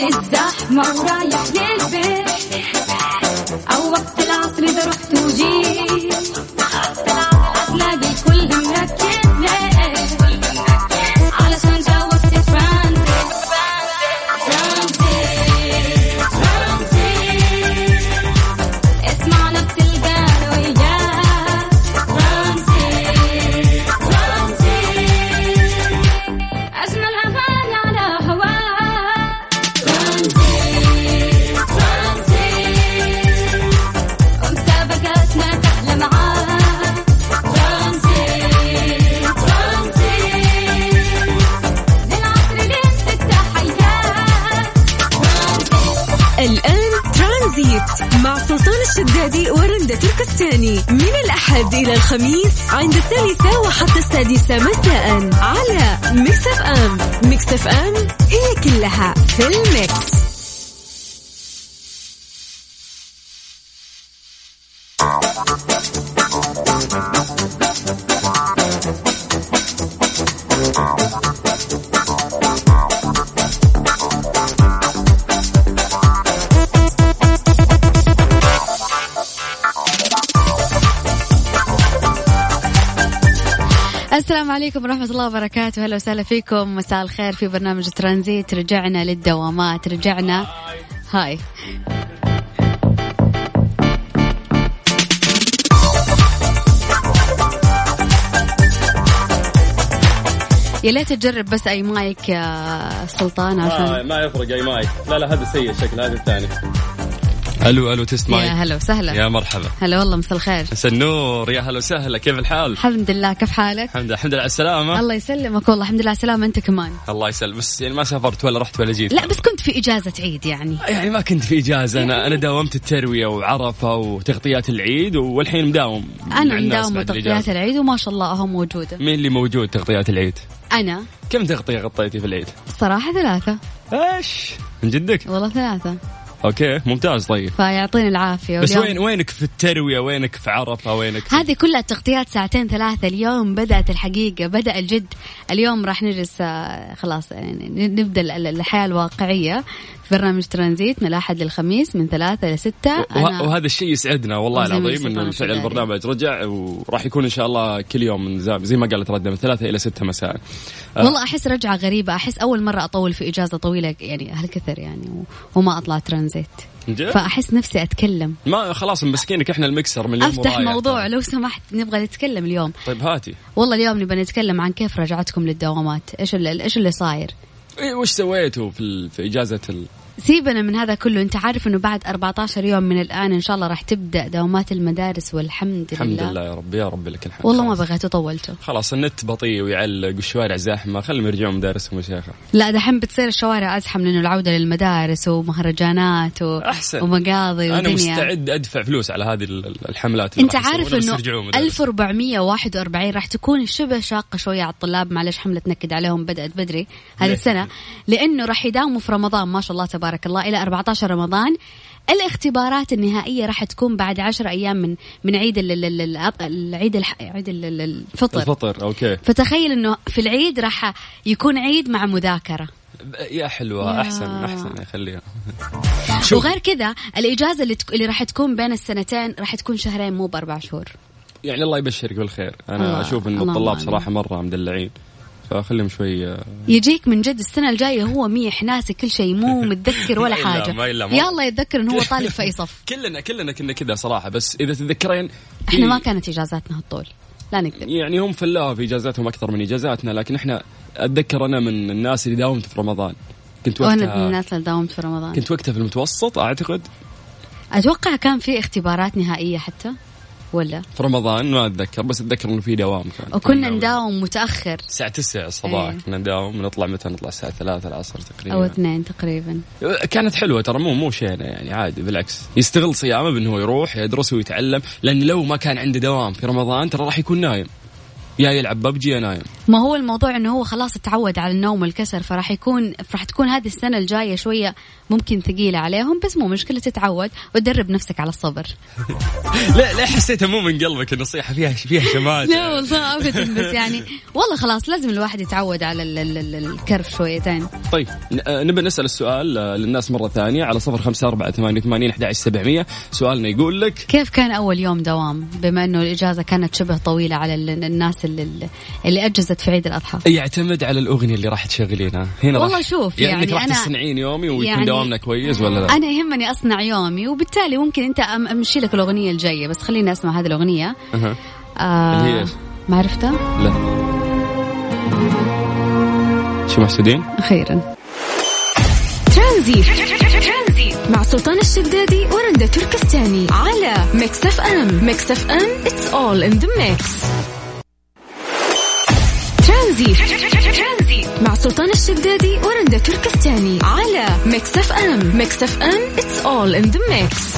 الزحمة ورايح للبيت. الأحد إلى الخميس عند الثالثة وحتى السادسة مساء على ميكس أف أم ميكس أف أم هي كلها في الميكس. السلام عليكم ورحمة الله وبركاته. هلا وسهلا فيكم. مساء الخير في برنامج ترانزيت. رجعنا للدوامات. رجعنا. هاي. يا ليت تجرب بس أي مايك يا سلطان ما, عشان ما يفرق أي مايك. لا لا هذا سيء شكل. هذا الثاني. ألو ألو تست يا هلا وسهلا. يا مرحبا. هلا والله مساء الخير. مساء النور. يا هلا وسهلا. كيف الحال؟ الحمد لله. كيف حالك؟ الحمد لله. الحمد لله على السلامة. الله يسلمك والله. الحمد لله على السلامة. أنت كمان. الله يسلم. بس يعني ما سافرت ولا رحت ولا جيت. لا بس كنت في إجازة عيد يعني. يعني ما كنت في إجازة. أنا أنا داومت التروية وعرفة وتغطيات العيد والحين مداوم الناس مداومة تغطيات. العيد وما شاء الله أهو موجودة. مين اللي موجود تغطيات العيد؟ أنا. كم تغطية غطيتي في العيد؟ الصراحة ثلاثة. إيش؟ من جدك؟ والله ثلاثة. أوكي ممتاز طيب. فيعطيني العافية. بس وين وينك في التروية؟ وينك في عرفة؟ وينك في... هذه كلها تغطيات ساعتين ثلاثة اليوم بدأت الحقيقة بدأ الجد. اليوم راح نجلس آه، خلاص يعني نبدأ ال- الحياة الواقعية. في برنامج ترانزيت من الأحد للخميس من ثلاثة إلى ستة وه- وهذا الشيء يسعدنا والله العظيم فعلا الشدادي. البرنامج رجع وراح يكون إن شاء الله كل يوم من زي, ما قالت رده من ثلاثة إلى ستة مساء آه. والله أحس رجعة غريبة أحس أول مرة أطول في إجازة طويلة يعني هالكثر يعني و- وما أطلع ترانزيت؟ فأحس نفسي أتكلم ما خلاص مسكينك إحنا المكسر من اليوم أفتح ورايح موضوع ترى. لو سمحت نبغى نتكلم اليوم طيب هاتي والله اليوم نبغى نتكلم عن كيف رجعتكم للدوامات إيش اللي إيش اللي صاير وش سويتوا في. في إجازة ال... سيبنا من هذا كله. انت عارف انه بعد 14 يوم من الآن إن شاء الله راح تبدأ دوامات المدارس والحمد الحمد لله لله يا رب يا رب لك الحمد. والله ما. بغيت طولته خلاص النت بطيء ويعلق والشوارع زحمة. خليهم يرجعون مدارسهم يا شيخة. لا دحين بتصير الشوارع أزحم لأنه العودة للمدارس ومهرجانات و... أحسن. ومقاضي أنا ودنيا مستعد أدفع فلوس على هذه ال- الحملات. انت عارف إنه يرجعون مدارس. 1441 راح تكون شبه شاقة شوية على الطلاب. معلش حملة نكد عليهم بدأت بدري هذه؟ السنة. لأنه راح يداوموا في رمضان. ما شاء الله تبارك الله إلى 14 رمضان. الاختبارات النهائية راح تكون بعد 10 أيام من من عيد ال- ال- ال- العيد عيد ال- ال- الفطر. الفطر أوكي. فتخيل إنه في العيد راح يكون عيد مع مذاكرة. يا حلوة يا. أحسن يخليها شوف. وغير كذا الإجازة اللي, تك... اللي راح تكون بين السنتين راح تكون شهرين مو بأربع شهور. يعني الله يبشرك بالخير. الله- أشوف إن اللهم الطلاب آمين. صراحة مرة مدلعين فخليهم شوي آه، يجيك من جد السنة الجاية هو ميح ناسي كل شيء مو متذكر ولا ما إلا- حاجة. ما إلا مرة. يلا يتذكر انه هو طالب في أي صف. كلنا كلنا كنا كذا صراحة بس إذا تتذكرين إحنا ما كانت إجازاتنا هالطول. لا نكذب يعني هم فلاوا في إجازاتهم أكثر من إجازاتنا لكن إحنا أتذكر أنا من الناس اللي داومت في رمضان. كنت وأنا من وقتها الناس اللي داومت في رمضان. كنت وقتها في المتوسط أعتقد. أتوقع كان في اختبارات نهائية حتى. ولا؟ في رمضان ما أتذكر بس أتذكر إنه في دوام كان. وكنا كنا نداوم متأخر. الساعة 9 الصباح إيه. كنا نداوم نطلع متى؟ نطلع الساعة 3 العصر تقريبا. أو اثنين تقريبا. كانت حلوة ترى مو مو شينة يعني عادي بالعكس. يستغل صيامه بأنه يروح يدرس ويتعلم لأن لو ما كان عنده دوام في رمضان ترى راح يكون نايم. يا يلعب ببجي يا نايم. ما هو الموضوع إنه هو خلاص تعود على النوم والكسر فراح يكون راح تكون هذه السنة الجاية شوية ممكن ثقيله عليهم بس مو مشكلة تتعود وتدرب نفسك على الصبر. لا لا حسيتها مو من قلبك النصيحة فيها فيها شمال لا والله ابدا بس يعني والله خلاص لازم الواحد يتعود على ال- ال- ال- الكرف شويتين. طيب آه، نبي نسأل السؤال آه، للناس مرة ثانية على صفر خمسة أربعة ثمانية وثمانين أحد سبعمية. سؤالنا يقول لك كيف كان أول يوم دوام؟ بما إنه الإجازة كانت شبه طويلة على ال- الناس اللي, اللي أجزت في عيد الأضحى. يعتمد على الأغنية اللي راح تشغلينها. هنا والله شوف يعني, يعني راح أنا- تصنعين يومي ويكون يعني دوامنا كويس ولا لا؟ أنا يهمني أصنع يومي وبالتالي ممكن أنت أمشي لك الأغنية الجاية بس خليني أسمع هذه الأغنية. أها. آه اللي هي؟ ما عرفتها؟ لا. شو محسودين؟ أخيرا ترانزيت. مع سلطان الشدادي ورندا تركستاني على ميكس أف أم. ميكس أف أم it's all in the mix. ترانزيت. مع سلطان الشدادي ورندا تركستاني على ميكس اف ام ميكس اف ام it's all in the mix.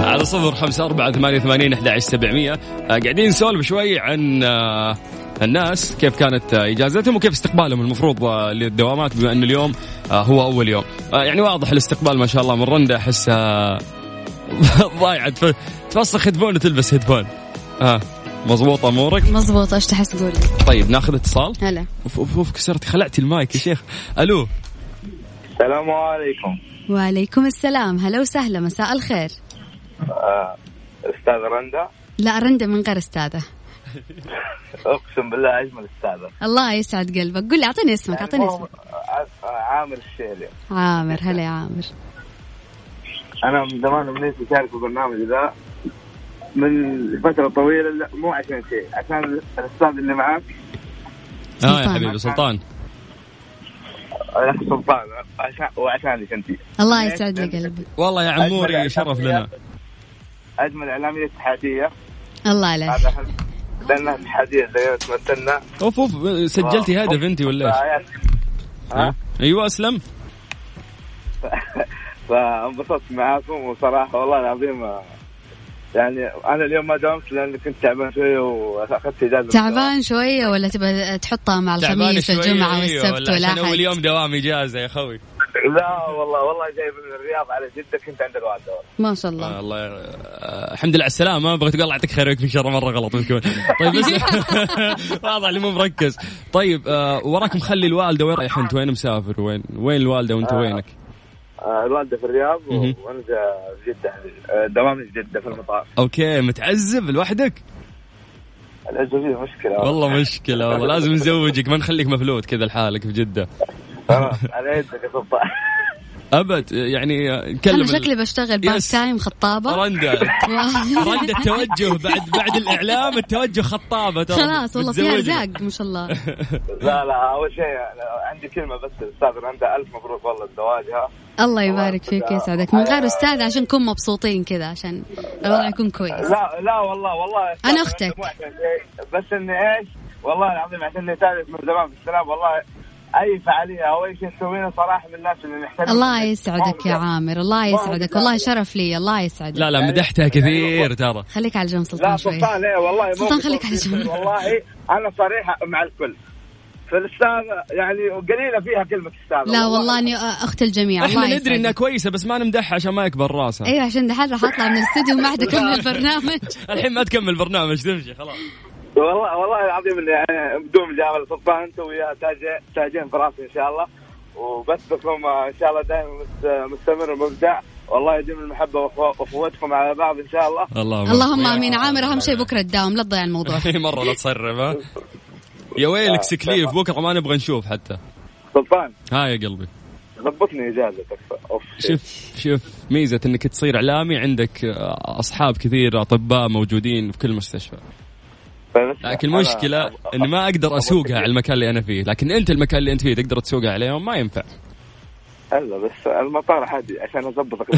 على صفر خمسة أربعة ثمانية وثمانين أحد سبعمية. آه، قاعدين نسولف شوي عن آه، الناس كيف كانت آه، إجازتهم وكيف استقبالهم. المفروض للدوامات بما أنه اليوم هو أول يوم. يعني واضح الاستقبال ما شاء الله من رندا أحسها ضايعة تف- تفسخ هيدفون وتلبس هيدفون. آه. مضبوط أمورك؟ مزبوط إيش تحس قول طيب ناخذ اتصال؟ هلا. أوف أوف أوف كسرت خلعتي المايك يا شيخ. ألو. السلام عليكم. وعليكم السلام. هلا وسهلا مساء الخير. آه، أستاذ رندا. لا رندا من غير أستاذة. أقسم بالله أجمل أستاذة. الله يسعد قلبك. قول لي أعطيني اسمك أعطيني اسمك. عامر الشيلي. عامر هلا يا عامر. أنا من زمان امنيتي اشارك في البرنامج ذا من فترة طويلة لا مو عشان شيء عشان الأستاذ اللي معاك. آه يا. حبيبي سلطان. الاخ سلطان عشان وعشانك أنت. الله يسعد لي قلبي. والله يا عموري شرف لنا. أجمل إعلامية اتحادية. الله عليك لأنها اتحادية زي تمثلنا أوف أوف سجلتي هدف أنت ولا إيش؟ ها أيوه أسلم. فانبسطت معاكم وصراحة والله العظيم يعني أنا اليوم ما داومت لاني كنت تعبان شوية وأخذت إجازة. تعبان شوية ولا تبغى تحطها مع الخميس والجمعة أيوة، والسبت ولا عشان أول والاحد يوم دوام إجازة يا أخوي. لا والله والله جاي من الرياض على جدة كنت عند الوالده. ما شاء الله. آه الله آه الحمد لله على السلامة أبغى تقول الله يعطيك خير ويكفيك شر مرة غلط بتكون طيب بس واضح اللي مو مركز. طيب آه وراك مخلي الوالدة وين؟ رايح أنت؟ وين مسافر؟ وين وين الوالدة وأنت آه. وينك؟ الوالده في الرياض. وأنا في جدة. آه، دوامي في جدة في المطار. okay متعذب لوحدك؟ العزوبية مشكلة. والله مشكلة والله لازم نزوجك ما نخليك مفلوت كذا لحالك في جدة. خلاص على يدك يا سلطان أبد يعني نكلم أنا شكلي بشتغل part time خطابة. رندا رندا التوجه بعد بعد الإعلام التوجه خطابة ترى. خلاص والله فيها. ارزاق ما شاء الله. لا لا أول شيء أنا عندي كلمة بس الاستاذ رندا ألف مبروك والله زواجها الله يبارك فيك يسعدك. من غير أستاذ عشان نكون مبسوطين كذا عشان الوضع يكون كويس. لا لا والله والله. عشان شيء، بس إني إيش والله العظيم عشان إني تعرف من زمان في السلام والله أي فعالية أو اي شيء تسوينه صراحة من الناس اللي نحترم الله يسعدك يا عامر الله يسعدك. والله شرف لي الله يسعدك. لا لا مدحتها كثير ترى. خليك على جنب لا سلطان شوي. سلطان إيه والله سلطان خليك على جنب. والله أنا صريحة مع الكل. فالاستاذ يعني قليلة فيها كلمة أستاذ لا والله إني أخت الجميع الله إحنا ندري إنها كويسة بس ما نمدحها عشان ما يكبر راسها. أيوه عشان دحين راح اطلع من الاستوديو وما عاد اكمل البرنامج. الحين ما تكمل برنامج تمشي خلاص. والله والله العظيم إني يعني بدون مجاملة سلطان أنت ويا تاج تاجين في راسي إن شاء الله. وبثكم إن شاء الله دائما مست- مستمر ومبدع. والله يديم المحبة وأخوتكم على بعض إن شاء الله. اللهم اللهم آمين. عامر أهم شيء بكرة تداوم لا تضيع الموضوع. مرة لا تصرف ها. يا ويلك سكليف بكره ما نبغى نشوف حتى. سلطان. ها يا قلبي. ضبطني إجازتك. أوف. شوف شوف ميزة إنك تصير إعلامي عندك آه، أصحاب كثير أطباء موجودين في كل مستشفى. لكن أنا- المشكلة إني ما أقدر أسوقها على المكان اللي أنا فيه لكن أنت المكان اللي أنت فيه تقدر تسوقها عليهم ما ينفع. الا بس المطار عادي عشان اضبطك.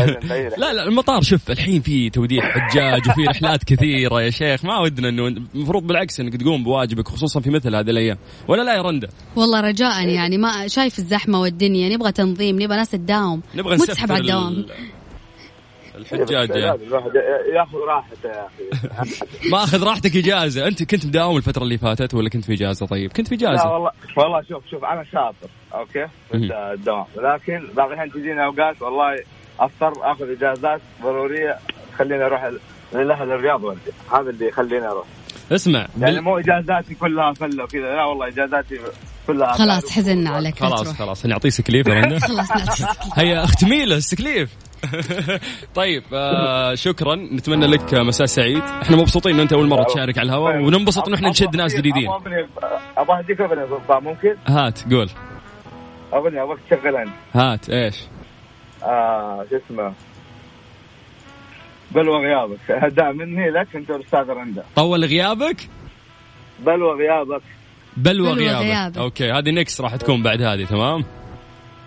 لا لا المطار شوف الحين في توديع حجاج وفي رحلات كثيرة يا شيخ ما ودنا إنه المفروض بالعكس إنك تقوم بواجبك خصوصا في مثل هذه الأيام. ولا لا يا رندا؟ والله رجاء يعني ما شايف الزحمة والدنيا نبغى تنظيم نبغى ناس تداوم. نبغى تسحب على ال- الدوام الحجاج. يعني. الواحد ياخذ راحته يا أخي. ما أخذ راحتك إجازة. أنت كنت مداوم الفترة اللي فاتت ولا كنت في إجازة طيب؟ كنت في لا إجازة. والله والله شوف شوف أنا شاطر أوكي؟ في. الدوام لكن بعض الاحيان تجيني أوقات والله أضطر آخذ إجازات ضرورية تخليني أروح ال- للاهل الرياض وارجع هذا اللي يخليني أروح. اسمع يعني بال... مو إجازاتي كلها فله وكذا. لا والله إجازاتي كلها خلاص. حزنا عليك لا خلاص. خلاص نعطيه sick leave خلاص. هيا اختمي له ال sick leave طيب آه شكرا. نتمنى لك مساء سعيد. إحنا مبسوطين إن أنت أول مرة تشارك على الهواء وننبسط انه إحنا نشد ناس جديدين. أبغى اديك اغنيه ممكن؟ هات قول. اغنيه ابغاك تشغلها أنت. هات إيش؟ آه شو اسمه؟ بلوى غيابك. هداء مني لك أنت والاستاذ رندا. طول غيابك؟ بلوى غيابك. بلوى, بلوى غيابك. غيابك. okay هذه next راح تكون بعد هذه تمام؟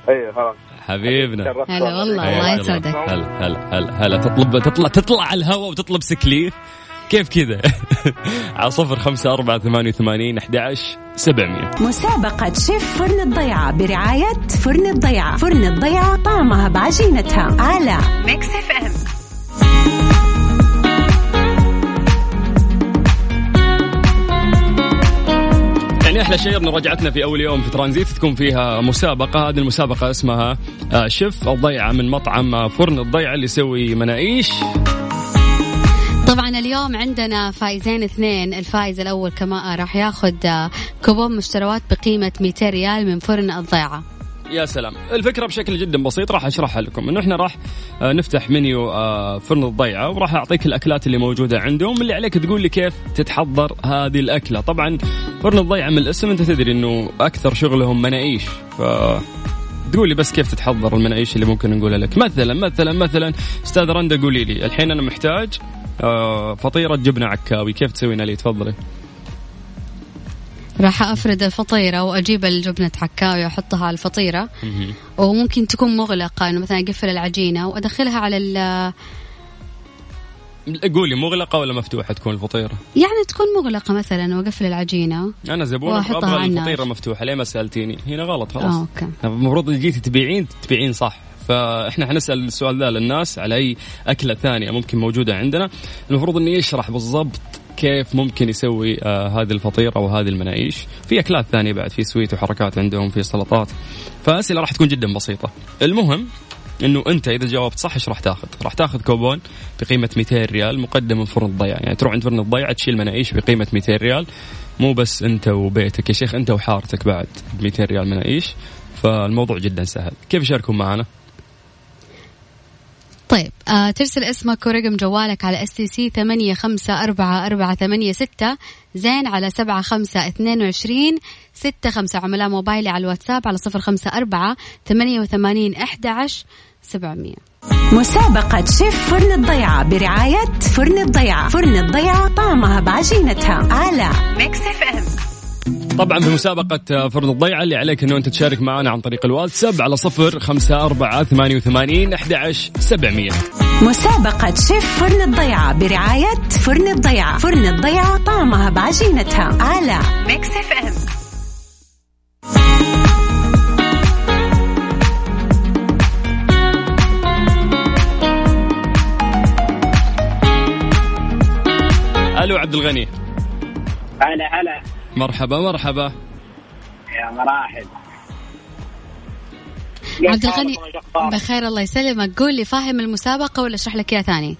اي خلاص. حبيبنا. هلا والله. الله. يسعدك. هلا هلا هلا هلا. تطلب تطلع تطلع على الهواء وتطلب سكليف كيف كذا؟ على صفر خمسة أربعة ثمانية وثمانين أحد عشر سبعمية. مسابقة شيف فرن الضيعة برعاية فرن الضيعة. فرن الضيعة طعمها بعجينتها. على ميكس إف إم. شيء أن رجعتنا في أول يوم في ترانزيت تكون فيها مسابقة. هذه المسابقة اسمها آه، شيف الضيعة من مطعم آه، فرن الضيعة اللي يسوي مناقيش. طبعا اليوم عندنا فايزين اثنين. الفايز الأول كمان راح ياخذ آه، كوبون مشتريات بقيمة 200 ريال من فرن الضيعة. يا سلام. الفكرة بشكل جدا بسيط راح أشرحها لكم. إنه إحنا راح آه، نفتح منيو آه، فرن الضيعة وراح أعطيك الأكلات اللي موجودة عندهم اللي عليك تقول لي كيف تتحضر هذه الأكلة. طبعا فرن الضيعة من الاسم أنت تدري إنه أكثر شغلهم مناقيش. ف تقول لي بس كيف تتحضر المناقيش اللي ممكن نقولها لك. مثلا مثلا مثلا أستاذ رندا قولي لي الحين أنا محتاج آه، فطيرة جبنة عكاوي. كيف تسوينا لي؟ تفضلي. راح أفرد الفطيره وأجيب الجبنة عكاوي وأحطها على الفطيرة. وممكن تكون مغلقة إنه مثلا أقفل العجينة وأدخلها على ال- قولي مغلقة ولا مفتوحة تكون الفطيرة؟ يعني تكون مغلقة مثلا وأقفل العجينة أنا زبون وأحطها أبغى. الفطيرة مفتوحة ليه ما سألتيني؟ هنا غلط خلاص. آه، okay. المفروض إن جيتي تبيعين تبيعين صح. فإحنا حنسأل السؤال ذا للناس على أي أكلة ثانية ممكن موجودة عندنا. المفروض إنه يشرح بالضبط كيف ممكن يسوي آه هذه الفطيرة وهذه المناقيش. في أكلات ثانية بعد في sweet وحركات عندهم في سلطات. فأسئلة راح تكون جدا بسيطة. المهم إنه أنت إذا جاوبت صح إيش راح تاخذ؟ راح تاخذ كوبون بقيمة 200 ريال مقدم من فرن الضيعه، يعني تروح عند فرن الضيعه تشيل مناقيش بقيمة 200 ريال. مو بس أنت وبيتك يا شيخ أنت وحارتك بعد ب 200 ريال مناقيش. فالموضوع جدا سهل، كيف يشاركون معنا؟ طيب آه ترسل اسمك ورقم جوالك على اس تي سي ثمانية خمسة أربعة أربعة ثمانية ستة زين على سبعة خمسة اثنين وعشرين ستة خمسة. عملاء موبايلي على الواتساب على صفر خمسة أربعة ثمانية وثمانين أحد عشر سبعمية. مسابقة شيف فرن الضيعة برعاية فرن الضيعة. فرن الضيعة طعمها بعجينتها. على ميكس اف ام طبعا في مسابقة فرن الضيعة اللي عليك إنه أنت تشارك معنا عن طريق الواتساب على صفر خمسة أربعة ثمانية وثمانين أحد عشر سبعمية. مسابقة شيف فرن الضيعة برعاية فرن الضيعة. فرن الضيعة طعمها بعجينتها. على ميكس اف ام ألو عبد الغني. هلا هلا. مرحبا مرحبا. يا مراحب. عبد الغني بخير الله يسلمك. قول لي فاهم المسابقة ولا اشرح لك إياها ثاني؟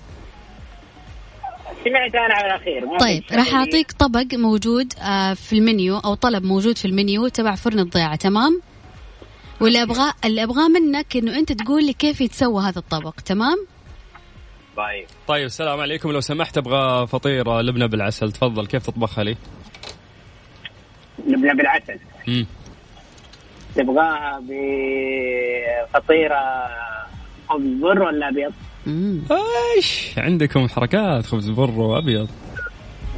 سمعت أنا على الاخير ما طيب راح شيء. أعطيك طبق موجود آه في المنيو أو طلب موجود في المنيو تبع فرن الضيعة تمام؟ واللي أبغاه اللي أبغاه منك إنه أنت تقول لي كيف يتسوى هذا الطبق تمام؟ طيب. طيب السلام عليكم. لو سمحت أبغى فطيرة لبنة بالعسل. تفضل كيف تطبخها لي؟ لبنه بالعسل. مم. تبغاها بفطيرة خبز بر ولا أبيض؟ إيش؟ عندكم حركات خبز بر وأبيض.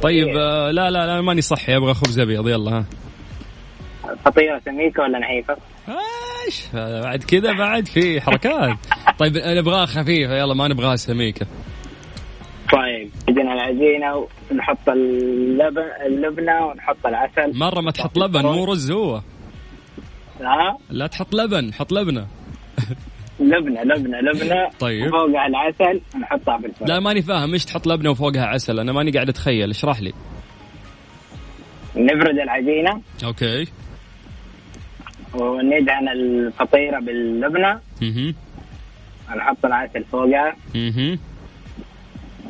طيب آه لا لا لا ماني صحي أبغى خبز أبيض يلا ها. فطيرة سميكة ولا نحيفة؟ إيش؟ بعد كذا بعد في حركات. طيب نبغاها خفيفة يلا ما نبغاها سميكة. طيب. عندنا العجينه ونحط اللبن اللبنة ونحط العسل. مرة ما تحط لبن مو رز هو. ها؟ لا تحط لبن حط لبنة. لبنة لبنة لبنة. طيب. وفوقها العسل ونحطها في الفرن. لا ماني فاهم إيش تحط لبنة وفوقها عسل أنا ماني قاعد أتخيل اشرح لي. نفرد العجينه okay. وندهن الفطيرة باللبنة. أها ونحط العسل فوقها. أها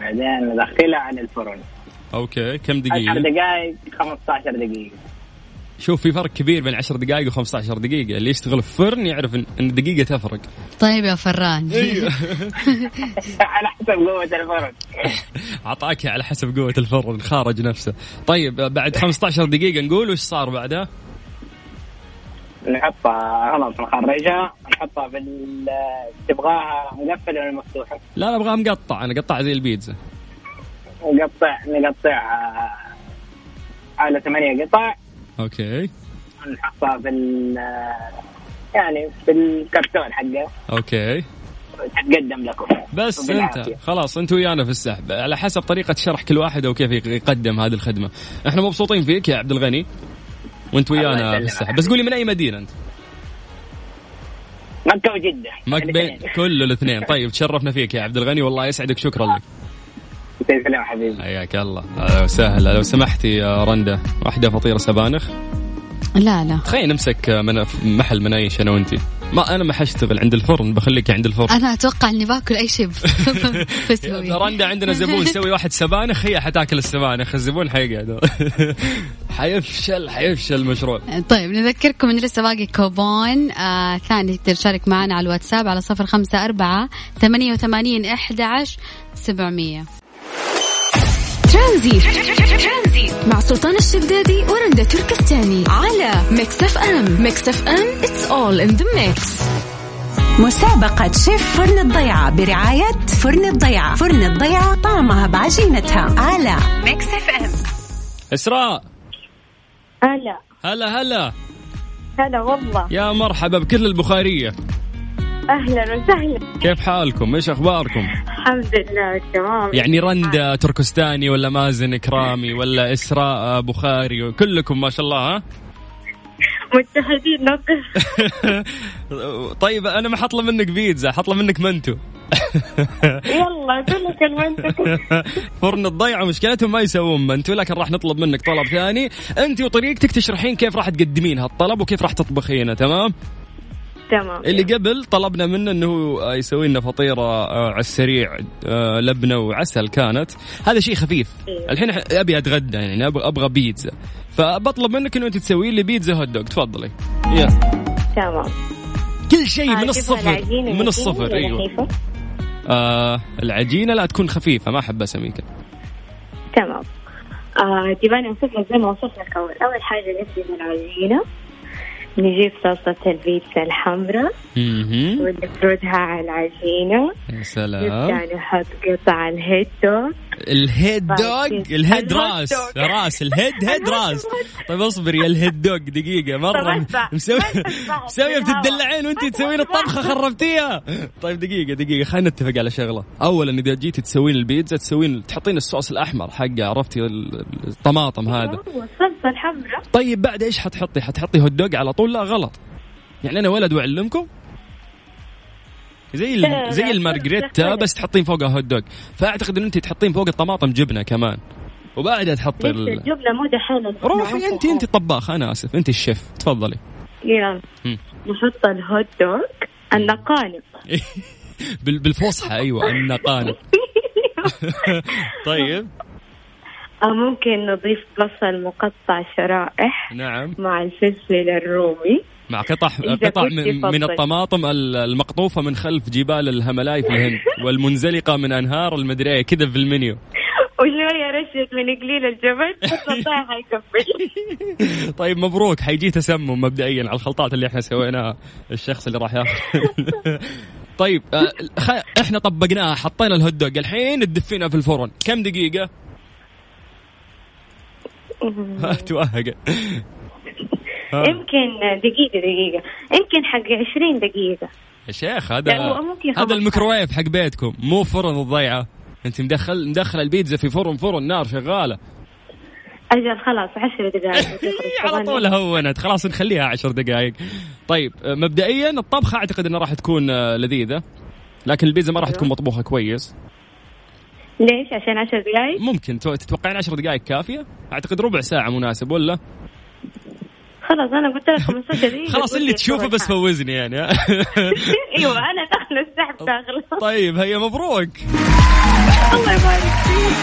بعدين ندخلها على الفرن. okay كم 10 دقيقه دقائق 15 دقيقة. شوف في فرق كبير بين 10 دقائق و15 دقيقة، اللي يشتغل في فرن يعرف ان إن الدقيقة تفرق. طيب يا فران. على حسب قوة الفرن. أعطاك على حسب قوة الفرن خارج نفسه. طيب بعد 15 دقيقة نقول وش صار بعدها؟ نحطها خلاص نخرجها نحطها في ال- تبغاها مقفلة ولا مفتوحة؟ لا أنا ابغاه مقطع، أنا قطع زي البيتزا. نقطع نقطعها على ثمانية قطع okay نحطها في ال يعني في الكرتون حقه okay تقدم لكم بس. أنت خلاص أنت ويانا في السحب على حسب طريقة شرح كل واحد وكيف يقدم هذه الخدمة. إحنا مبسوطين فيك يا عبد الغني. وانت ويانا. في السحب، بس قولي من أي مدينة أنت؟ مكة وجدة مك بين. كل الاثنين. طيب تشرفنا فيك يا عبد الغني. والله يسعدك. شكرا لك. تسلم حبيبي. حياك الله. أهلا وسهلا. لو سمحتي يا رندا واحدة فطيرة سبانخ. لا لا. تخيل نمسك من محل منايش أنا وانت ما أنا ما حشتغل عند الفرن بخليك عند الفرن. أنا أتوقع إني باكل أي شيء. بسوي رندا عندنا زبون يسوي واحد سبانخ هي حتاكل السبانخ. الزبون حيقعد. حيفشل حيفشل المشروع. طيب نذكركم إن لسه باقي كوبون. آه ثاني تقدر تشارك معنا على الواتساب على صفر خمسة أربعة ثمانية وثمانين إحدى عشر سبعمية. ترانزيت. مع سلطان الشدادي ورندا تركستاني على ميكس اف ام. ميكس اف ام it's all in the mix. مسابقة شيف فرن الضيعة برعاية فرن الضيعة. فرن الضيعة طعمها بعجينتها. على ميكس اف ام. إسراء. هلا. هلا هلا. هلا والله. يا مرحبا بكل البخارية. أهلا وسهلا. كيف حالكم؟ إيش أخباركم؟ الحمد لله تمام. يعني رندا تركستاني ولا مازن كرامي ولا إسراء بخاري كلكم ما شاء الله ها؟ متحدين نقص طيب أنا ما حطلب منك بيتزا حطلب منك منتو. يلا كلك المنطق فرن الضيعة مشكلتهم ما يسوون منتو لكن راح نطلب منك طلب ثاني. أنت وطريقتك تشرحين كيف راح تقدمين هالطلب وكيف راح تطبخينه تمام؟ تمام. اللي قبل طلبنا منه إنه يسوي لنا فطيرة آه، على السريع آه، لبنة وعسل كانت. هذا شيء خفيف. إيه. الحين أبي أتغدى يعني أبغى أبغى بيتزا. فبطلب منك إنه أنت تسوي لي بيتزا هوت دوغ. تفضلي. يا تمام. كل شيء من أجيبها الصفر. من الصفر أيوه؟ آه العجينة لا تكون خفيفة ما احبها سميكه تمام. آه تبغاني اوصف لك زي ما اوصف لك أول اول حاجة نفرد العجينه نجيب صلصة البيتزا الحمراء. ونفردها على العجينة يا سلام نبدأ نحط قطع الهيت دوغ الهيد دوغ بعدين الهيد راس دوغ. راس الهيد هيد راس طيب اصبري يا الهيد دوغ دقيقة مرة. مسوي تسمع. مسوية. بتدلعين وانت تسوين. الطبخة خربتيها طيب دقيقة دقيقة خلينا نتفق على شغلة أولا إذا جيتي تسوين البيتزا تسوين تحطين الصوص الأحمر حقه عرفتي ال- الطماطم هذا والصلصة الحمراء طيب بعد إيش حتحطي؟ حتحطي hot dog على طول؟ لا غلط. يعني أنا ولد وأعلمكم؟ زي. زي المارجريتا. بس تحطين فوقها hot dog، فأعتقد إن انت تحطين فوق الطماطم جبنة كمان. وبعدها تحطي لسه ال... الجبنة مو دحين روحي انت انت الطباخ أنا آسف انت الشيف تفضلي. يلا. نحط ال hot dog النقانق بال... بالفصحى أيوه النقانق. طيب ممكن نضيف بصل مقطع شرائح نعم. مع الفلفل الرومي. مع قطع قطع من, من. الطماطم ال- المقطوفة من خلف جبال الهملاي في الهند والمنزلقة من أنهار المدري إيه، كذا في المنيو. وشوية رشة من قليل الجبل. حيكفي طيب مبروك. حيجي تسمم مبدئيا على الخلطات اللي إحنا سويناها الشخص اللي راح ياخذ طيب آه، إحنا طبقناها حطينا ال hot dog. الحين تدفينها في الفرن. كم دقيقة؟ توهق. يمكن دقيقة دقيقة. يمكن حق 20 دقيقة. يا شيخ هذا هذا 15. الميكروويف حق بيتكم مو فرن الضيعة. انت مدخل مدخل البيتزا في فرن فرن نار شغالة. أجل خلاص 10 دقائق. على طول هونت. خلاص نخليها عشر دقائق. طيب مبدئيا الطبخة أعتقد إنها راح تكون آه، لذيذة. لكن البيتزا ما راح تكون مطبوخة كويس. ليش؟ عشان 10 دقائق ممكن تو- تتوقعين عشر دقائق كافية؟ أعتقد ربع ساعة مناسب ولا؟ خلاص أنا قلت لك 15 دقيقة. خلاص اللي لي تشوفه بس فوزني يعني. أيوة أنا داخلة السحب داخلة طيب هيا مبروك. الله يبارك فيك.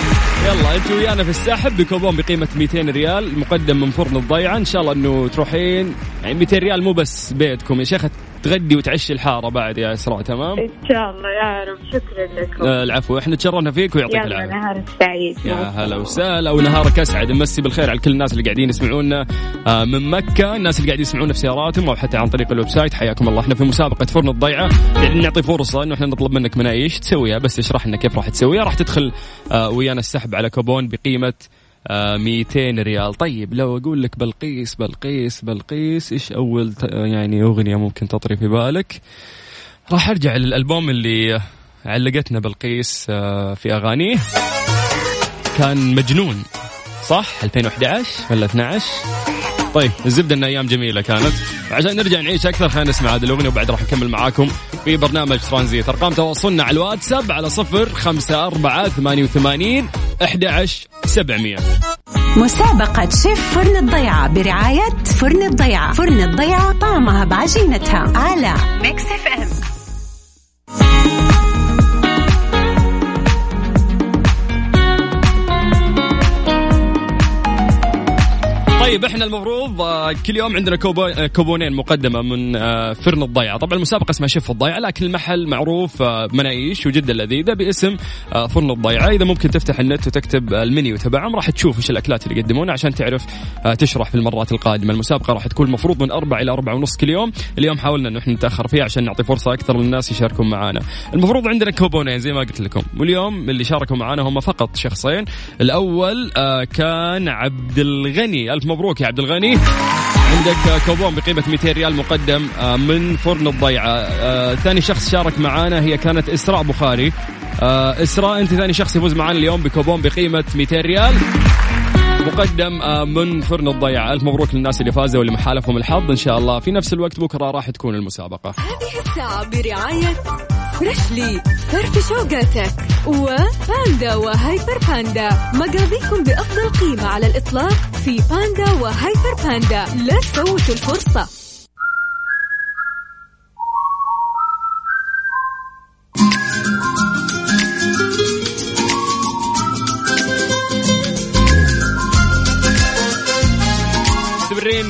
يلا انت ويانا في الساحب بكوبون بقيمة 200 ريال مقدم من فرن الضيعة. إن شاء الله إنه تروحين. يعني 200 ريال مو بس بيتكم يا شيخة. تغدي وتعشي الحارة بعد يا إسراء تمام؟ إن شاء الله يا رب. شكرا لكم. آه العفو. إحنا تشرفنا فيك ويعطيك يلا العافية. نهار سعيد. يا هلا وسهلا ونهارك اسعد نمسي بالخير على كل الناس اللي قاعدين يسمعونا آه، من مكة. الناس اللي قاعدين يسمعونا في سياراتهم أو حتى عن طريق ال website. حياكم الله. إحنا في مسابقة فرن الضيعة. قاعدين نعطي فرصة إنه إحنا نطلب منك منايش تسويها. بس اشرح لنا كيف راح تسويها. راح تدخل آه، ويانا السحب على كوبون بقيمة 200 ريال. طيب لو أقول لك بلقيس بلقيس بلقيس إيش أول يعني أغنية ممكن تطري في بالك؟ راح أرجع للألبوم اللي آه، علقتنا بلقيس آه، في أغانيه. كان مجنون صح؟ 2011 ولا 12 طيب الزبدة إن أيام جميلة كانت. عشان نرجع نعيش أكثر خلينا نسمع هذه الأغنية وبعد راح نكمل معاكم في برنامج ترانزيت. أرقام تواصلنا على الواتساب على صفر خمسة أربعة ثمانية وثمانين أحد عشر سبعمية. مسابقة شيف فرن الضيعة برعاية فرن الضيعة. فرن الضيعة طعمها بعجينتها. على Mix FM طيب إحنا المفروض آه، كل يوم عندنا آه، كوبونين مقدمة من آه، فرن الضيعه، طبعا المسابقة اسمها شيف الضيعه لكن المحل معروف مناقيش وجدا لذيذة باسم فرن الضيعه، إذا ممكن تفتح النت وتكتب المنيو تبعهم راح تشوف إيش الأكلات اللي يقدمونها عشان تعرف تشرح في المرات القادمة، المسابقة راح تكون المفروض من أربعة إلى أربعة ونص كل يوم، اليوم حاولنا انه إحنا نتأخر فيها عشان نعطي فرصة أكثر للناس يشاركون معنا. المفروض عندنا كوبونين زي ما قلت لكم، واليوم اللي شاركوا معنا هم فقط شخصين، الأول كان عبد الغني، ألف مبروك يا عبد الغني. عندك كوبون بقيمة 200 ريال مقدم آه، من فرن الضيعة. آه، ثاني شخص شارك معانا هي كانت إسراء بخاري. آه، إسراء أنت ثاني شخص يفوز معانا اليوم بكوبون بقيمة 200 ريال. مقدم من فرن الضيعة. ألف مبروك للناس اللي فازوا واللي محالفهم الحظ. إن شاء الله في نفس الوقت بكرة راح تكون المسابقة. هذه الساعة برعاية Freshly فرف شوقاتك وباندا وهيبر باندا. مقاضيكم بأفضل قيمة على الإطلاق في باندا وهيبر باندا. لا تفوتوا الفرصة.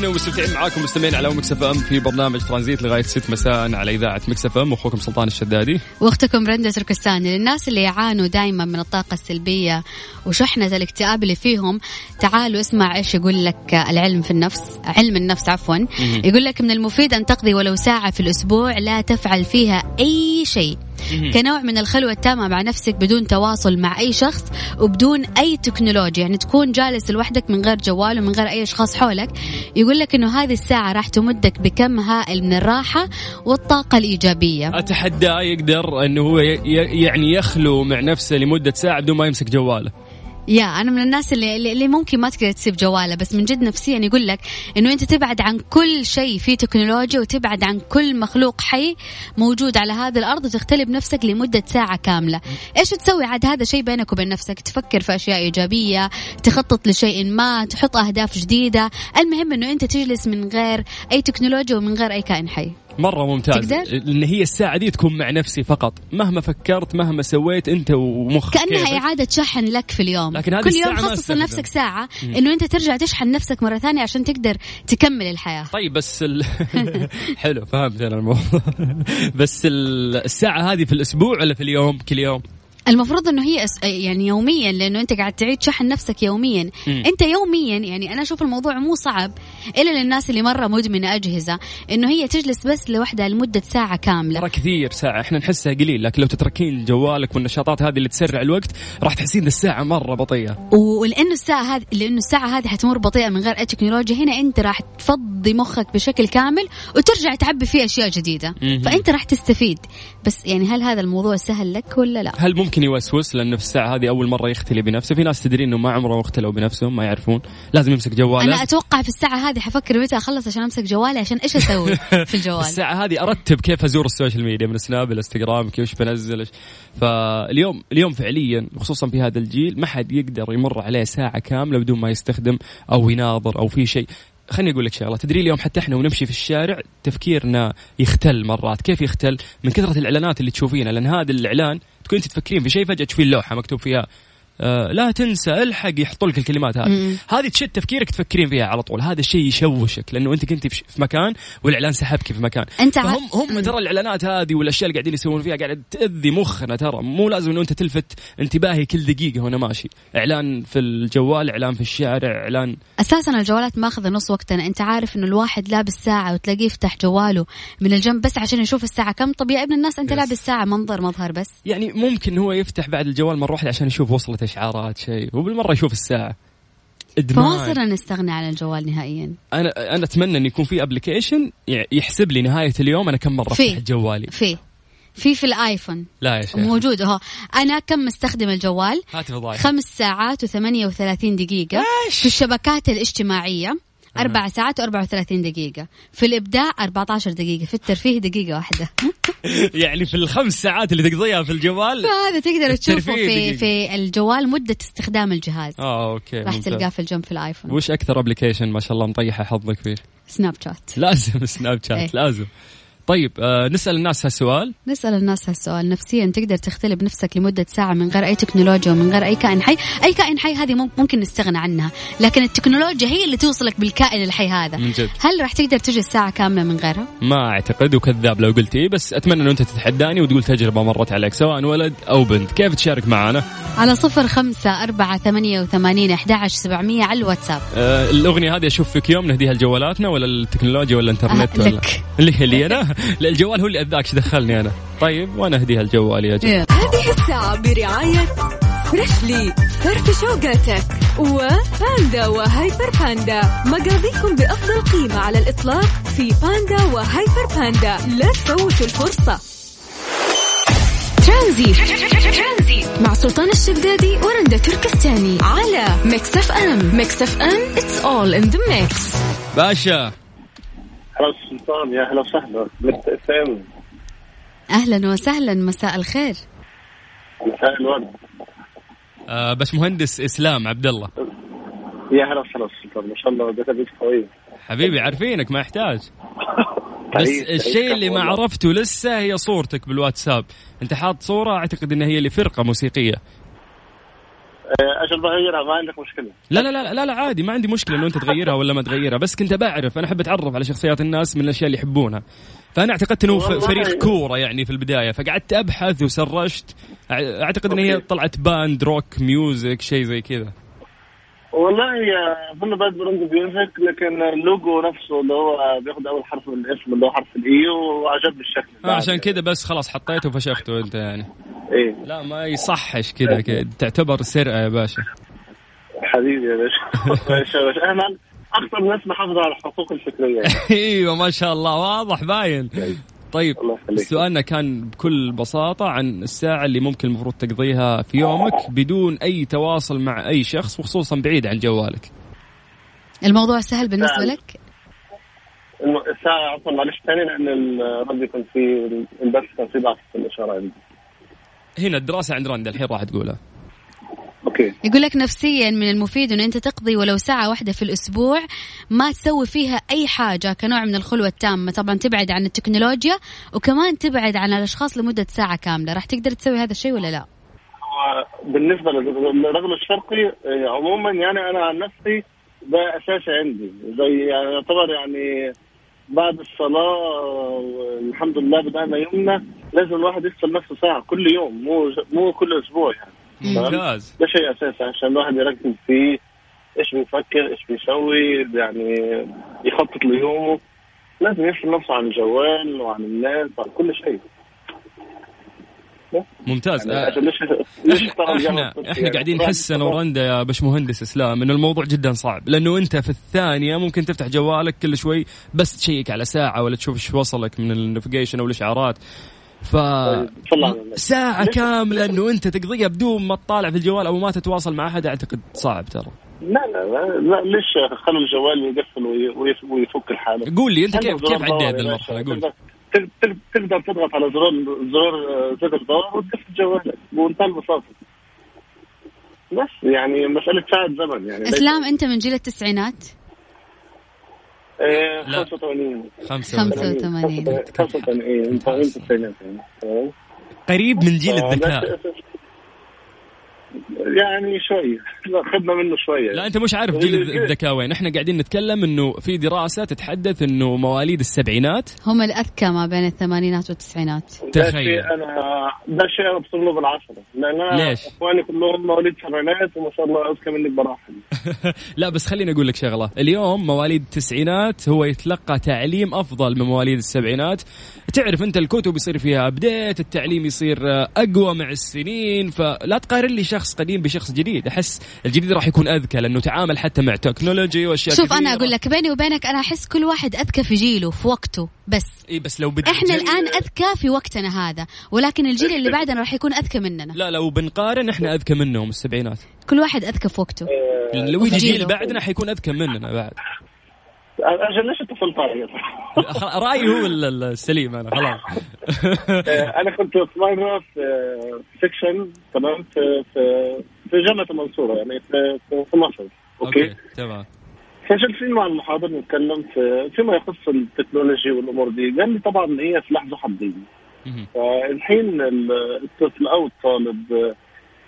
مستمرين ومستمتعين معاكم مستمعين على Mix FM في برنامج ترانزيت لغاية 6 مساء على إذاعة Mix FM. واخوكم سلطان الشدادي. وأختكم رندا تركستاني. للناس اللي يعانوا دائما من الطاقة السلبية وشحنة الاكتئاب اللي فيهم تعالوا اسمع إيش يقول لك العلم في النفس علم النفس عفوا. يقول لك من المفيد أن تقضي ولو ساعة في الأسبوع لا تفعل فيها أي شيء. كنوع من الخلوة التامة مع نفسك بدون تواصل مع أي شخص وبدون أي تكنولوجيا. يعني تكون جالس لوحدك من غير جوال ومن غير أي أشخاص حولك. يقول لك أنه هذه الساعة راح تمدك بكم هائل من الراحة والطاقة الإيجابية. اتحداه يقدر إنه هو يعني يخلو مع نفسه لمدة ساعة بدون ما يمسك جواله. يا أنا من الناس اللي اللي ممكن ما تقدر تسيب جواله بس من جد نفسيا يقول لك إنه أنت تبعد عن كل شيء فيه تكنولوجيا وتبعد عن كل مخلوق حي موجود على هذه الأرض وتختلي بنفسك لمدة ساعة كاملة. إيش تسوي؟ عاد هذا شيء بينك وبين نفسك. تفكر في أشياء إيجابية تخطط لشيء ما تحط أهداف جديدة. المهم إنه أنت تجلس من غير أي تكنولوجيا ومن غير أي كائن حي. مرة ممتاز. تقدر؟ ان هي الساعة دي تكون مع نفسي فقط. مهما فكرت مهما سويت أنت ومخك كأنها كيفك. اعاده شحن لك في اليوم. لكن هذه كل يوم خصص. لنفسك ساعة إنه أنت ترجع تشحن نفسك مرة ثانية عشان تقدر تكمل الحياة. طيب بس ال... حلو فهمت أنا الموضوع. بس ال- الساعة هذه في الأسبوع ولا في اليوم؟ كل يوم؟ المفروض إنه هي أس... يعني يوميا لأنه أنت قاعد تعيد شحن نفسك يوميا. مم. أنت يوميا يعني أنا أشوف الموضوع مو صعب إلا للناس اللي مرة مدمنة أجهزة إنه هي تجلس بس لوحدها لمدة ساعة كاملة. ترى كثير ساعة إحنا نحسها قليل لكن لو تتركين جوالك والنشاطات هذه اللي تسرع الوقت راح تحسين الساعة مرة بطيئة. ولأنه الساعة هذه لأنه الساعة هذه حتمر بطيئة من غير أي تكنولوجيا هنا أنت راح تفضي مخك بشكل كامل وترجع تعبي فيه أشياء جديدة. مهم. فأنت راح تستفيد. بس يعني هل هذا الموضوع سهل لك ولا لا؟ هل ممكن يوسوس لأنه في الساعة هذه أول مرة يختلي بنفسه. في ناس تدري أنه ما عمرهم اختلوا بنفسهم ما يعرفون. لازم يمسك جواله. أنا أتوقع في الساعة هذه حفكر متى أخلص عشان أمسك جوالي عشان إيش أسوي في الجوال؟ الساعة هذه أرتب كيف أزور ال social media من سناب الانستغرام كيف بنزل إيش. فاليوم اليوم فعليا خصوصا في هذا الجيل ما حد يقدر يمر عليه ساعة كاملة بدون ما يستخدم أو يناظر أو في شيء. خليني أقول لك شغلة. تدري اليوم حتى إحنا ونمشي في الشارع تفكيرنا يختل مرات. كيف يختل؟ من كثرة الإعلانات اللي تشوفينها لأن هذا الإعلان تكون أنت تفكرين في شيء فجأة تشوفين لوحة مكتوب فيها لا تنسى الحق يحطوا لك الكلمات هذه. هذه تشد تفكيرك تفكرين فيها على طول. هذا الشيء يشوشك لأنه أنت كنت في مكان والإعلان سحبك في مكان. أنت ع- فهم هم ترى الإعلانات هذه والأشياء اللي قاعدين يسوون فيها قاعدة تأذي مخنا ترى. مو لازم إنه أنت تلفت انتباهي كل دقيقة وأنا ماشي. إعلان في الجوال إعلان في الشارع إعلان أساسا الجوالات ماخذه نص وقتنا. أنت عارف إنه الواحد لابس ساعة وتلاقيه يفتح جواله من الجنب بس عشان يشوف الساعة كم. طب يا ابن الناس أنت. لابس ساعة منظر مظهر بس. يعني ممكن هو يفتح بعد الجوال مرة واحدة عشان يشوف وصلت إشعارات شيء. وبالمره يشوف الساعة. إدمان. فما صرنا نستغني عن الجوال نهائيا. أنا أنا أتمنى إن يكون في application يحسب لي نهاية اليوم أنا كم مرة. فتحت جوالي. في. في في الآيفون. لا يا شيخ. موجود اهو أنا كم مستخدم الجوال؟ هات فضايح خمس ساعات و38 دقيقة في الشبكات الاجتماعية. أربع ساعات و34 دقيقة. في الإبداع 14 دقيقة. في الترفيه دقيقة واحدة. يعني في الخمس ساعات اللي تقضيها في الجوال؟ فهذا تقدر تشوفه في دقيقة. في الجوال مدة استخدام الجهاز. آه okay راح. تلقاه في الجنب في الآيفون. وش أكثر application ما شاء الله مطيحه حظك فيه؟ سناب شات لازم سناب شات إيه. لازم. طيب آه نسأل الناس هالسؤال. نسأل الناس هالسؤال. نفسيا تقدر تختلي بنفسك لمدة ساعة من غير أي تكنولوجيا ومن غير أي كائن حي. أي كائن حي هذه مم- ممكن نستغنى عنها. لكن التكنولوجيا هي اللي توصلك بالكائن الحي هذا. من جد. هل راح تقدر تجلس ساعة كاملة من غيرها؟ ما أعتقد وكذاب لو قلت إيه بس أتمنى إنه أنت تتحداني وتقول تجربة مرت عليك سواء ولد أو بنت. كيف تشارك معنا؟ على صفر خمسة أربعة ثمانية وثمانين أحد عشر سبعمية على الواتساب. آه الأغنية هذه أشوف فيك يوم نهديها لجوالاتنا ولا التكنولوجيا ولا الإنترنت آه، ولا؟ لك. اللي اللي أنا لا الجوال هو اللي أذاك إيش دخلني أنا؟ طيب وأنا اهديها لجوالي يا جماعة. هذه الساعة برعاية Freshly فرف شوقاتك وباندا وهيبر باندا. مقاضيكم بأفضل قيمة على الإطلاق في باندا وهيبر باندا. لا تفوتوا الفرصة. ترانزيت مع سلطان الشدادي ورندا تركستاني على Mix FM. Mix FM it's all in the mix. باشا. سلطان يا أهلا وسهلا. أهلا وسهلا مساء الخير. مساء الورد. آه بس مهندس إسلام عبد الله يا هلا وسهلا سلطان ما شاء الله داتابيس قوي حبيبي عارفينك ما يحتاج. بس تعيش- تعيش الشيء اللي ما. عرفته لسه هي صورتك بالواتساب. أنت حاط صورة أعتقد انها هي لفرقة موسيقية. أجل بغيرها ما عندك مشكلة لا لا لا لا, لا عادي ما عندي مشكلة إنه أنت تغيرها ولا ما تغيرها بس كنت بعرف أنا أحب أتعرف على شخصيات الناس من الأشياء اللي يحبونها فأنا اعتقدت إنه. فريق كورة يعني في البداية فقعدت أبحث وسرشت أعتقد إن هي. طلعت band rock music شيء زي كذا والله يا اظن باد band music لكن اللوجو نفسه اللي هو بياخذ أول حرف من الاسم اللي هو حرف ال A وعجبني الشكل. آه عشان كذا بس خلاص حطيته وفشخته أنت يعني. إيه. لا ما يصحش كذا كذا تعتبر سرقة يا باشا. حبيبي يا باشا. إحنا أكثر ناس محافظه على الحقوق الفكرية. إيوه ما شاء الله. واضح باين. طيب. سؤالنا كان بكل بساطة عن الساعة اللي ممكن المفروض تقضيها في يومك بدون أي تواصل مع أي شخص وخصوصا بعيد عن جوالك الموضوع سهل بالنسبة. لك الساعة عفوا معلش ثاني لأن الرد يكون في البث كان في ضعف في الإشارة عندي هنا الدراسة عند رندا الحين راح تقولها أوكي. يقول لك نفسيا من المفيد انه أنت تقضي ولو ساعة واحدة في الأسبوع ما تسوي فيها أي حاجة كنوع من الخلوة التامة. طبعا تبعد عن التكنولوجيا وكمان تبعد عن الأشخاص لمدة ساعة كاملة. راح تقدر تسوي هذا الشيء ولا لا؟ بالنسبة للرجل الشرقي آه، عموما يعني أنا عن نفسي ده اساسي عندي. زي يعني يعتبر يعني بعد الصلاة الحمد لله بدأنا يومنا لازم الواحد يفصل نفسه ساعة كل يوم مو مو كل أسبوع يعني؟ ممتاز. ده شيء أساسي عشان الواحد يركز فيه إيش بيفكر إيش بيسوي يعني يخطط ليومه. لازم يفصل نفسه عن الجوال وعن الناس وعن كل شيء. ممتاز. يعني آه، ليش ليش إحنا إحنا يعني؟ قاعدين نحس أنا ورندا يا باشمهندس إسلام إنه الموضوع جدا صعب لأنه أنت في الثانية ممكن تفتح جوالك كل شوي بس تشيك على ساعة ولا تشوف إيش وصلك من النافيجيشن أو الإشعارات. ف طيب،. ساعة كاملة إنه أنت تقضيها بدون ما تطالع في الجوال أو ما تتواصل مع أحد أعتقد صعب ترى. لا لا لا, لا ليش خلوا الجوال يقفل وي- ويف- ويفك الحالة قول لي أنت كيف كيف عديت يا المرحلة. قول تقدر- تضغط على زرار زرار زر الباور وتقفل جوالك بمنتهى البساطة بس يعني مسألة ساعة زمن يعني أسلام أنت من جيل التسعينات. 85 خمسة خمسة. 85. 85 إيه، انت انت التسعينات يعني تمام؟ قريب من جيل آه، الذكاء يعني شوي لا خدنا منه شوية. لا أنت مش عارف جيل الذكاء وين إحنا قاعدين نتكلم إنه في دراسة تتحدث إنه مواليد السبعينات. هم الأذكى ما بين الثمانينات والتسعينات. تخيل. أنا ده شيء أنا بصير له بالعشرة. لأن أنا ليش؟ إخواني كلهم مواليد سبعينات وما شاء الله أذكى مني بمراحل لا بس خليني أقول لك شغلة. اليوم مواليد التسعينات هو يتلقى تعليم أفضل من مواليد السبعينات. تعرف أنت الكتب يصير فيها update التعليم يصير أقوى مع السنين فلا تقارن لي شخص قديم بشخص جديد. أحس الجديد راح يكون أذكى لأنه تعامل حتى مع technology وأشياء شوف. أنا أقول لك بيني وبينك أنا أحس كل واحد أذكى في جيله في وقته بس. إي بس لو بدي إحنا الآن أذكى في وقتنا هذا ولكن الجيل اللي بعدنا راح يكون أذكى مننا. لا لو بنقارن إحنا أذكى منهم السبعينات. كل واحد أذكى في وقته. لو يجي. جيل بعدنا حيكون أذكى مننا بعد. أجل ليش اتصلت علي؟ رأيي هو ال- ال- السليم أنا خلاص. آه، أنا كنت في مره في section تمام في في في جامعه المنصورة يعني في في- في مصر okay؟ تمام. فجالسين مع المحاضر نتكلم في فيما يخص ال technology والأمور دي. قال لي طبعا هي سلاح ذو حدين. فالحين ال- الطفل أو الطالب آه،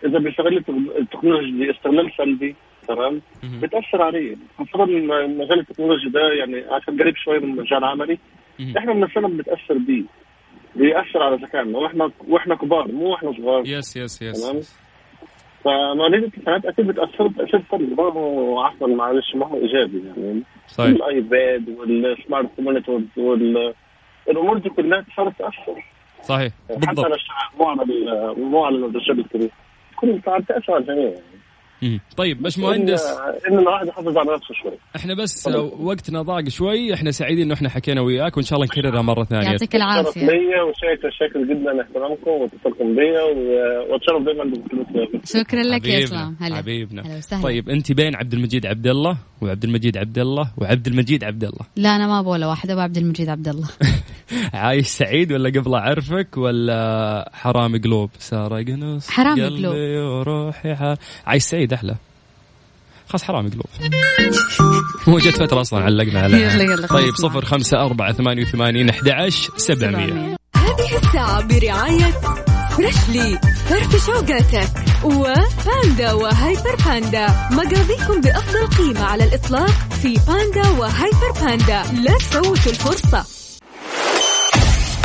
إذا بيستغل التك- التكنولوجي دي استغلال سلبي تمام. بتأثر عليه خاصة مجال التكنولوجي ده يعني عشان قريب شوية من مجال عملي. مهم. إحنا من نفسنا بنتأثر بيه. بيأثر على ذكائنا. وإحنا وإحنا كبار مو وإحنا صغار. yes yes yes تمام؟ فمواليد التسعينات أكيد بتاثر تاثير سلبي هو عفوا معلش ما هو إيجابي يعني. صحيح. ال iPad وال smart monitors وال الأمور دي كلها صارت تأثر. صحيح. حتى بالضبط. على الشعب مو على مو على الشعب الكبير كل صار تأثر على الجميع. يعني. مم. طيب باش مهندس إن- ان الواحد يحافظ على نفسه شوي. إحنا بس وقتنا ضاق شوي إحنا سعيدين إنه إحنا حكينا وياك وإن شاء الله نكررها مرة ثانية. يعطيك شرف العافيه ليا وشاكر شاكر جدا احترامكم واتصالكم بيا وأتشرف دائما بكلمتكم شكرا لك يا إسلام. هلا. حبيبنا. هلا وسهلا. طيب أنت بين عبد المجيد عبد الله وعبد المجيد عبد الله وعبد المجيد عبد الله. لا أنا ما أبغى ولا واحد ابو عبد المجيد عبد الله. عايش سعيد ولا قبل أعرفك ولا حرامي قلوب؟ سارق نص قلبي قلوب. وروحي. عايش سعيد. أحلى خلاص حرامي قلوب مو جت فترة أصلا علقنا عليها يلا يلا خلاص طيب. صفر خمسة أربعة ثمانية وثمانين أحد عشر سبعمية. هذه الساعة برعاية فريشلي فرفش أوقاتك وباندا وهايبر باندا مقاضيكم بأفضل قيمة على الإطلاق في باندا وهايبر باندا لا تفوتوا الفرصة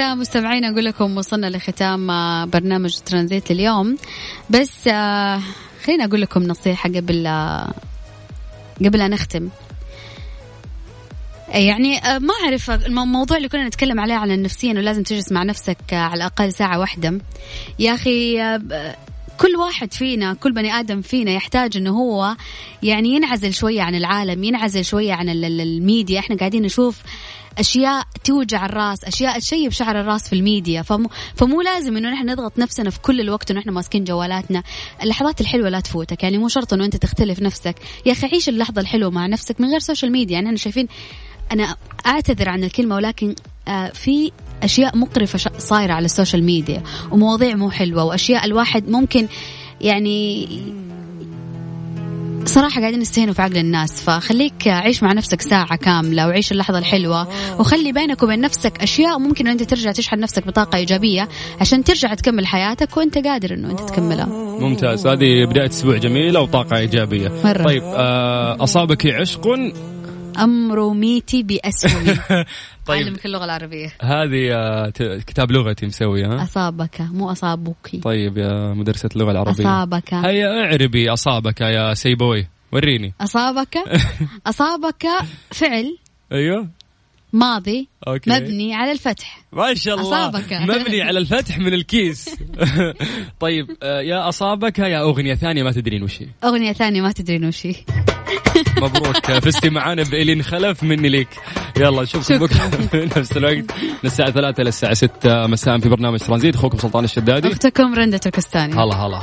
كذا مستمعين أقول لكم وصلنا لختام آه، برنامج ترانزيت لليوم بس آه، خليني أقول لكم نصيحة قبل آه، قبل أن نختم يعني آه، ما الم- الموضوع اللي كنا نتكلم عليه على النفسية إنه لازم تجلس مع نفسك على الأقل ساعة واحدة. يا ب- كل واحد فينا كل بني آدم فينا يحتاج إنه هو يعني ينعزل شوية عن العالم ينعزل شوية عن ال- ال- الميديا. إحنا قاعدين نشوف أشياء توجع الرأس أشياء تشيب شعر الرأس في الميديا. فمو, فمو لازم إنه نحن نضغط نفسنا في كل الوقت ونحن ماسكين جوالاتنا. اللحظات الحلوة لا تفوتك يعني مو شرط إنه أنت تختلف نفسك. يا أخي عيش اللحظة الحلوة مع نفسك من غير social media يعني إحنا شايفين أنا أعتذر عن الكلمة ولكن آه في أشياء مقرفة صايرة على ال social media ومواضيع مو حلوة وأشياء الواحد ممكن يعني صراحة قاعدين يستهينوا في عقل الناس فخليك عيش مع نفسك ساعة كاملة وعيش اللحظة الحلوة وخلي بينك وبين نفسك أشياء ممكن أنت ترجع تشحن نفسك بطاقة إيجابية عشان ترجع تكمل حياتك وأنت قادر أنه أنت تكملها. ممتاز. هذه بداية أسبوع جميلة وطاقة إيجابية. مرة. طيب آه أصابك عشق؟ أمر ميتي بأسهمي طيب. علمك اللغة العربية. هذه آه كتاب لغتي مسوي ها؟ أصابك مو أصابك. طيب يا مدرسة اللغة العربية. أصابك. هيا اعربي أصابك يا سيبوي وريني. أصابك؟ أصابك فعل. أيوه. ماضي أوكي. مبني على الفتح. ما شاء الله. أصابك. مبني على الفتح من الكيس. طيب آه، يا أصابك يا أغنية ثانية ما تدرين وش هي. أغنية ثانية ما تدرين وش هي. مبروك. فزتي معانا بإلين خلف مني ليك. يلا نشوفكم بكرة نفس الوقت. من الساعة 3 إلى الساعة 6 مساء في برنامج ترانزيت أخوكم سلطان الشدادي. أختكم رندة تركستاني. هلا هلا.